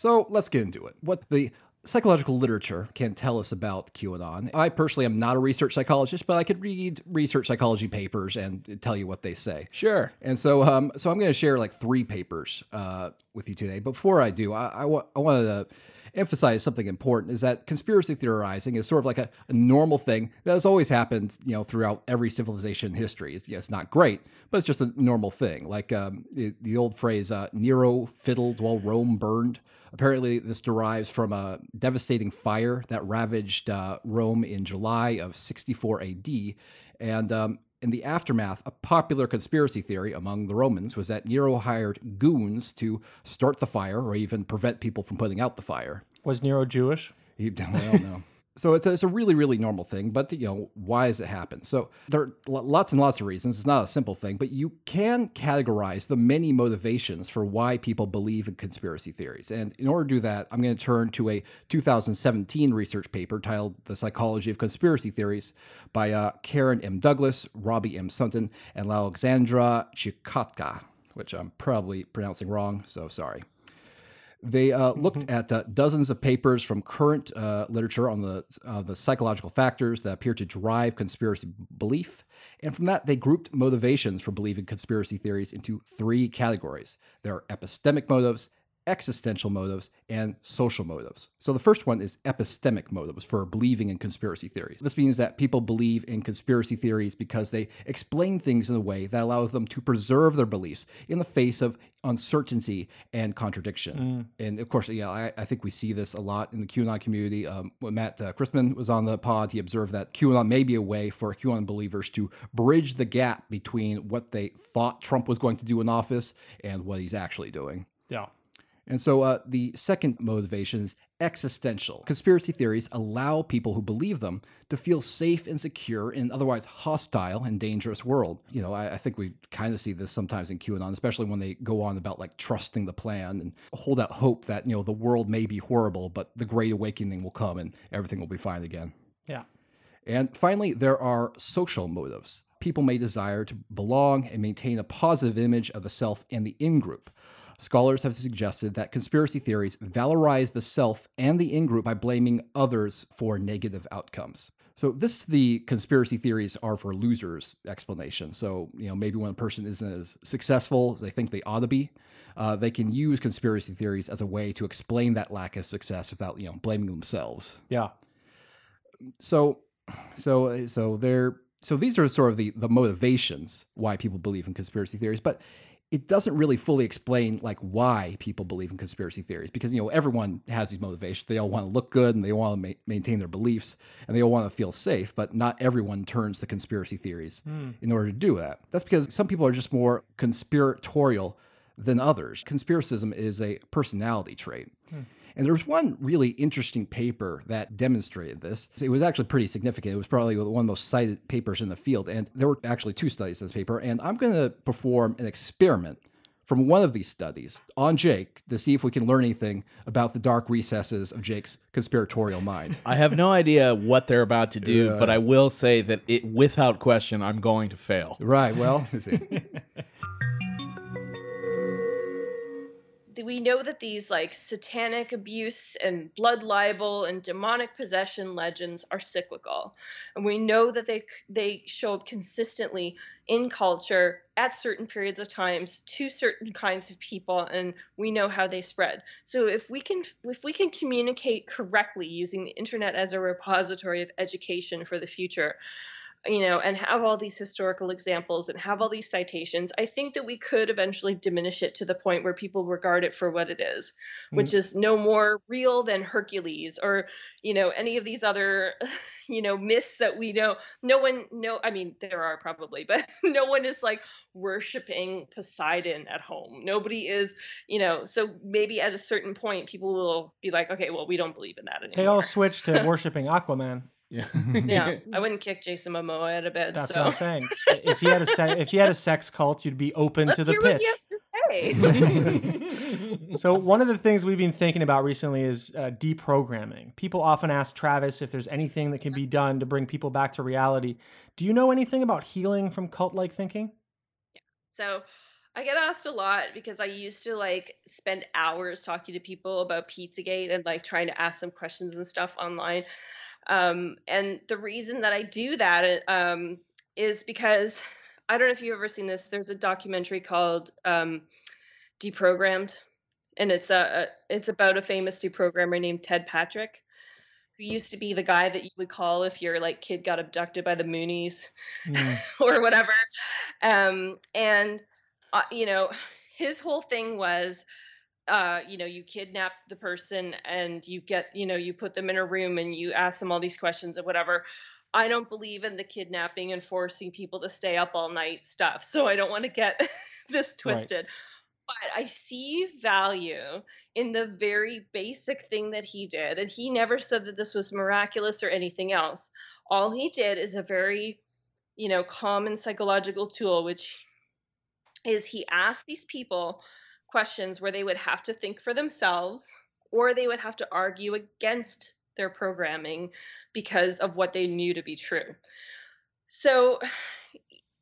So let's get into it. What the psychological literature can tell us about QAnon. I personally am not a research psychologist, but I could read research psychology papers and tell you what they say. Sure. And so, um, so I'm going to share like three papers uh, with you today. Before I do, I, I, wa- I wanted to emphasize something important: is that conspiracy theorizing is sort of like a, a normal thing that has always happened, you know, throughout every civilization history. It's, it's not great, but it's just a normal thing. Like um, the, the old phrase, uh, "Nero fiddled while Rome burned." Apparently, this derives from a devastating fire that ravaged uh, Rome in July of 64 AD. And um, in the aftermath, a popular conspiracy theory among the Romans was that Nero hired goons to start the fire or even prevent people from putting out the fire. Was Nero Jewish? You don't know. So it's a, it's a really, really normal thing, but you know, why does it happen? So there are lots and lots of reasons. It's not a simple thing, but you can categorize the many motivations for why people believe in conspiracy theories. And in order to do that, I'm going to turn to a 2017 research paper titled The Psychology of Conspiracy Theories by uh, Karen M. Douglas, Robbie M. Sutton, and Alexandra Cichocka, which I'm probably pronouncing wrong, so sorry. They uh, looked at uh, dozens of papers from current uh, literature on the uh, the psychological factors that appear to drive conspiracy belief, and from that they grouped motivations for believing conspiracy theories into three categories. There are epistemic motives, existential motives, and social motives. So the first one is epistemic motives for believing in conspiracy theories. This means that people believe in conspiracy theories because they explain things in a way that allows them to preserve their beliefs in the face of uncertainty and contradiction. And of course, yeah, I, I think we see this a lot in the QAnon community. Um, when Matt uh, Christman was on the pod, he observed that QAnon may be a way for QAnon believers to bridge the gap between what they thought Trump was going to do in office and what he's actually doing. Yeah. And so uh, the second motivation is existential. Conspiracy theories allow people who believe them to feel safe and secure in an otherwise hostile and dangerous world. You know, I, I think we kind of see this sometimes in QAnon, especially when they go on about like trusting the plan and hold out hope that, you know, the world may be horrible, but the great awakening will come and everything will be fine again. Yeah. And finally, there are social motives. People may desire to belong and maintain a positive image of the self and the in group. Scholars have suggested that conspiracy theories valorize the self and the in group by blaming others for negative outcomes. So this is the conspiracy theories are for losers explanation. So you know maybe when a person isn't as successful as they think they ought to be, uh, they can use conspiracy theories as a way to explain that lack of success without you know blaming themselves Yeah. so so so they're so these are sort of the the motivations why people believe in conspiracy theories but it doesn't really fully explain like why people believe in conspiracy theories because you know everyone has these motivations. They all want to look good and they want to ma- maintain their beliefs and they all want to feel safe but not everyone turns to conspiracy theories hmm. in order to do that. That's because some people are just more conspiratorial than others. Conspiracism is a personality trait hmm. And there was one really interesting paper that demonstrated this. It was actually pretty significant. It was probably one of the most cited papers in the field. And there were actually two studies in this paper. And I'm going to perform an experiment from one of these studies on Jake to see if we can learn anything about the dark recesses of Jake's conspiratorial mind. I have no idea what they're about to do, Yeah. but I will say that it, without question, I'm going to fail. right. Well, we know that these like satanic abuse and blood libel and demonic possession legends are cyclical. And we know that they they show up consistently in culture at certain periods of times to certain kinds of people and we know how they spread. So if we can if we can communicate correctly using the internet as a repository of education for the future you know, and have all these historical examples and have all these citations, I think that we could eventually diminish it to the point where people regard it for what it is, mm. which is no more real than Hercules or, you know, any of these other, you know, myths that we know. No one, no, I mean, there are probably, but no one is like worshiping Poseidon at home. Nobody is, you know, so maybe at a certain point, people will be like, okay, well, we don't believe in that anymore. They all switched to worshiping Aquaman. Yeah. yeah, I wouldn't kick Jason Momoa out of bed. That's so. what I'm saying. If you had a se- if you had a sex cult, you'd be open Let's to the hear what pitch. he has to say. so one of the things we've been thinking about recently is uh, deprogramming. People often ask Travis if there's anything that can be done to bring people back to reality. Do you know anything about healing from cult-like thinking? Yeah. so I get asked a lot because I used to like spend hours talking to people about Pizzagate and like trying to ask them questions and stuff online. Um, and the reason that I do that um, is because I don't know if you've ever seen this. There's a documentary called um, Deprogrammed, and it's a, a it's about a famous deprogrammer named Ted Patrick, who used to be the guy that you would call if your like kid got abducted by the Moonies Mm. or whatever. Um, and uh, you know, his whole thing was uh, you know, you kidnap the person and you get, you know, you put them in a room and you ask them all these questions and whatever. I don't believe in the kidnapping and forcing people to stay up all night stuff. So I don't want to get this Right. twisted. But I see value in the very basic thing that he did. And he never said that this was miraculous or anything else. All he did is a very, you know, common psychological tool, which is he asked these people questions where they would have to think for themselves or they would have to argue against their programming because of what they knew to be true. So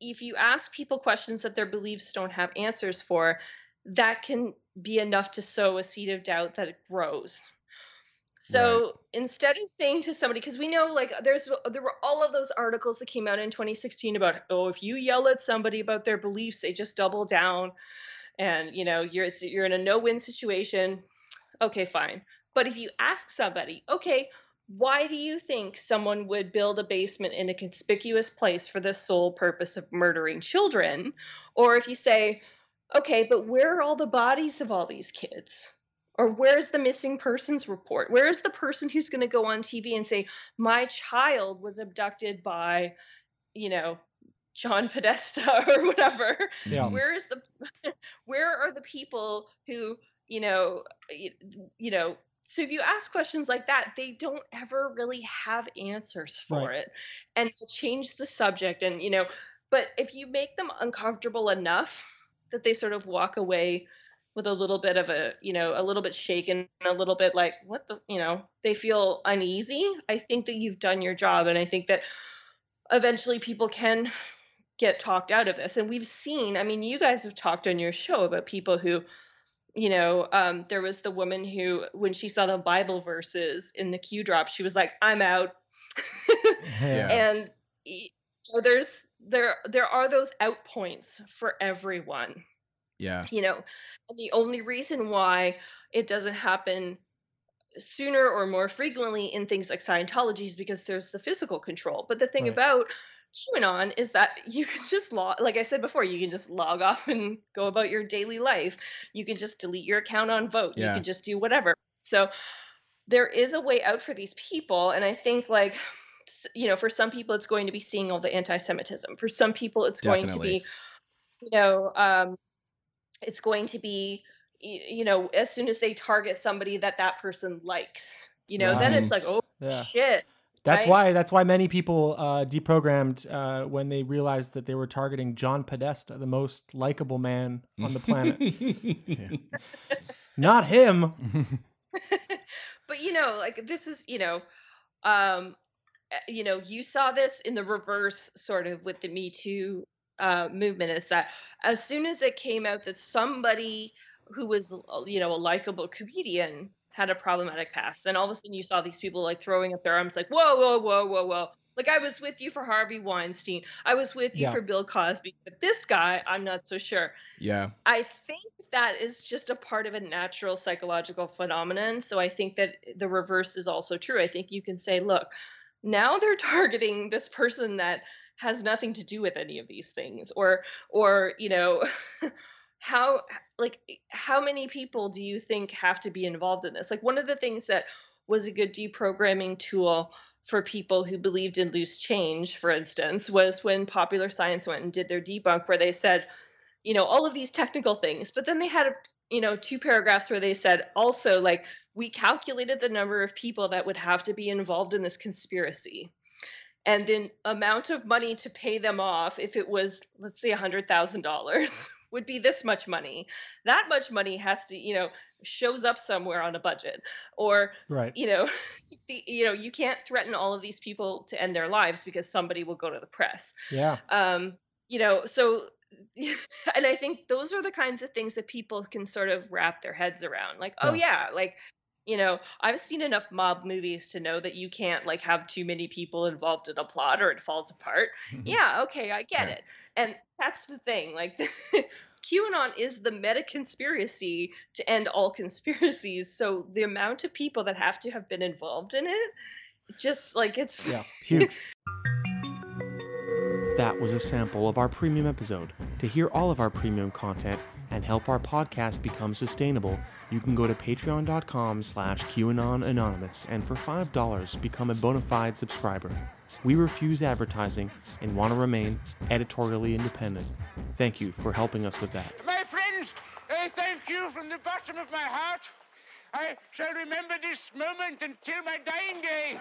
if you ask people questions that their beliefs don't have answers for, that can be enough to sow a seed of doubt that it grows. So instead of saying to somebody, because we know like there's there were all of those articles that came out in 2016 about oh if you yell at somebody about their beliefs they just double down, and you know you're you're in a no-win situation. Okay, fine. But if you ask somebody, okay, why do you think someone would build a basement in a conspicuous place for the sole purpose of murdering children? Or if you say, okay, but where are all the bodies of all these kids? Or where's the missing persons report? Where's the person who's going to go on TV and say, my child was abducted by, you know, John Podesta or whatever? Yeah. Where is the, where are the people who, you know, you, you know, so if you ask questions like that, they don't ever really have answers for Right. it. And change the subject and, you know, but if you make them uncomfortable enough that they sort of walk away with a little bit of a, you know, a little bit shaken, a little bit like, what the, you know, they feel uneasy, I think that you've done your job. And I think that eventually people can get talked out of this. And we've seen, I mean, you guys have talked on your show about people who, you know, um, there was the woman who, when she saw the Bible verses in the Q drop, she was like, I'm out. Yeah. and so there's, there, there are those out points for everyone Yeah. you know and the only reason why it doesn't happen sooner or more frequently in things like Scientology is because there's the physical control. But the thing Right. about QAnon is that you can just log, like I said before, you can just log off and go about your daily life. You can just delete your account on Voat. You can just do whatever. So there is a way out for these people, and I think like you know, for some people, it's going to be seeing all the anti-Semitism. For some people, it's going to be, you know, um, it's going to be you know as soon as they target somebody that that person likes you know then it's like oh Yeah. shit That's right? why that's why many people uh, deprogrammed uh, when they realized that they were targeting John Podesta, the most likable man on the planet. Not him. but you know like this is you know um uh, you know you saw this in the reverse sort of with the me too uh movement is that as soon as it came out that somebody who was you know a likable comedian had a problematic past then all of a sudden you saw these people like throwing up their arms like whoa whoa whoa whoa whoa like i was with you for harvey weinstein i was with you Yeah. for bill cosby but this guy i'm not so sure yeah. I think that is just a part of a natural psychological phenomenon. So I think that the reverse is also true. I think you can say, look, now they're targeting this person that has nothing to do with any of these things or or you know how like eh, how many people do you think have to be involved in this? Like one of the things that was a good deprogramming tool for people who believed in loose change for instance was when popular science went and did their debunk where they said you know all of these technical things but then they had a you know two paragraphs where they said also like we calculated the number of people that would have to be involved in this conspiracy. And the amount of money to pay them off if it was let's say $100000 would be this much money that much money has to you know shows up somewhere on a budget or Right. you know the, you know you can't threaten all of these people to end their lives because somebody will go to the press Yeah. um you know so and I think those are the kinds of things that people can sort of wrap their heads around. Like, oh Yeah. yeah, like you know, I've seen enough mob movies to know that you can't like have too many people involved in a plot or it falls apart. Mm-hmm. Yeah, okay, I get Right. it. And that's the thing. Like QAnon is the meta conspiracy to end all conspiracies. So the amount of people that have to have been involved in it, just like it's Yeah, huge. That was a sample of our premium episode. To hear all of our premium content and help our podcast become sustainable, you can go to patreon.com slash QAnonAnonymous and for $5 become a bona fide subscriber. We refuse advertising and want to remain editorially independent. Thank you for helping us with that. My friends, I thank you from the bottom of my heart. I shall remember this moment until my dying day.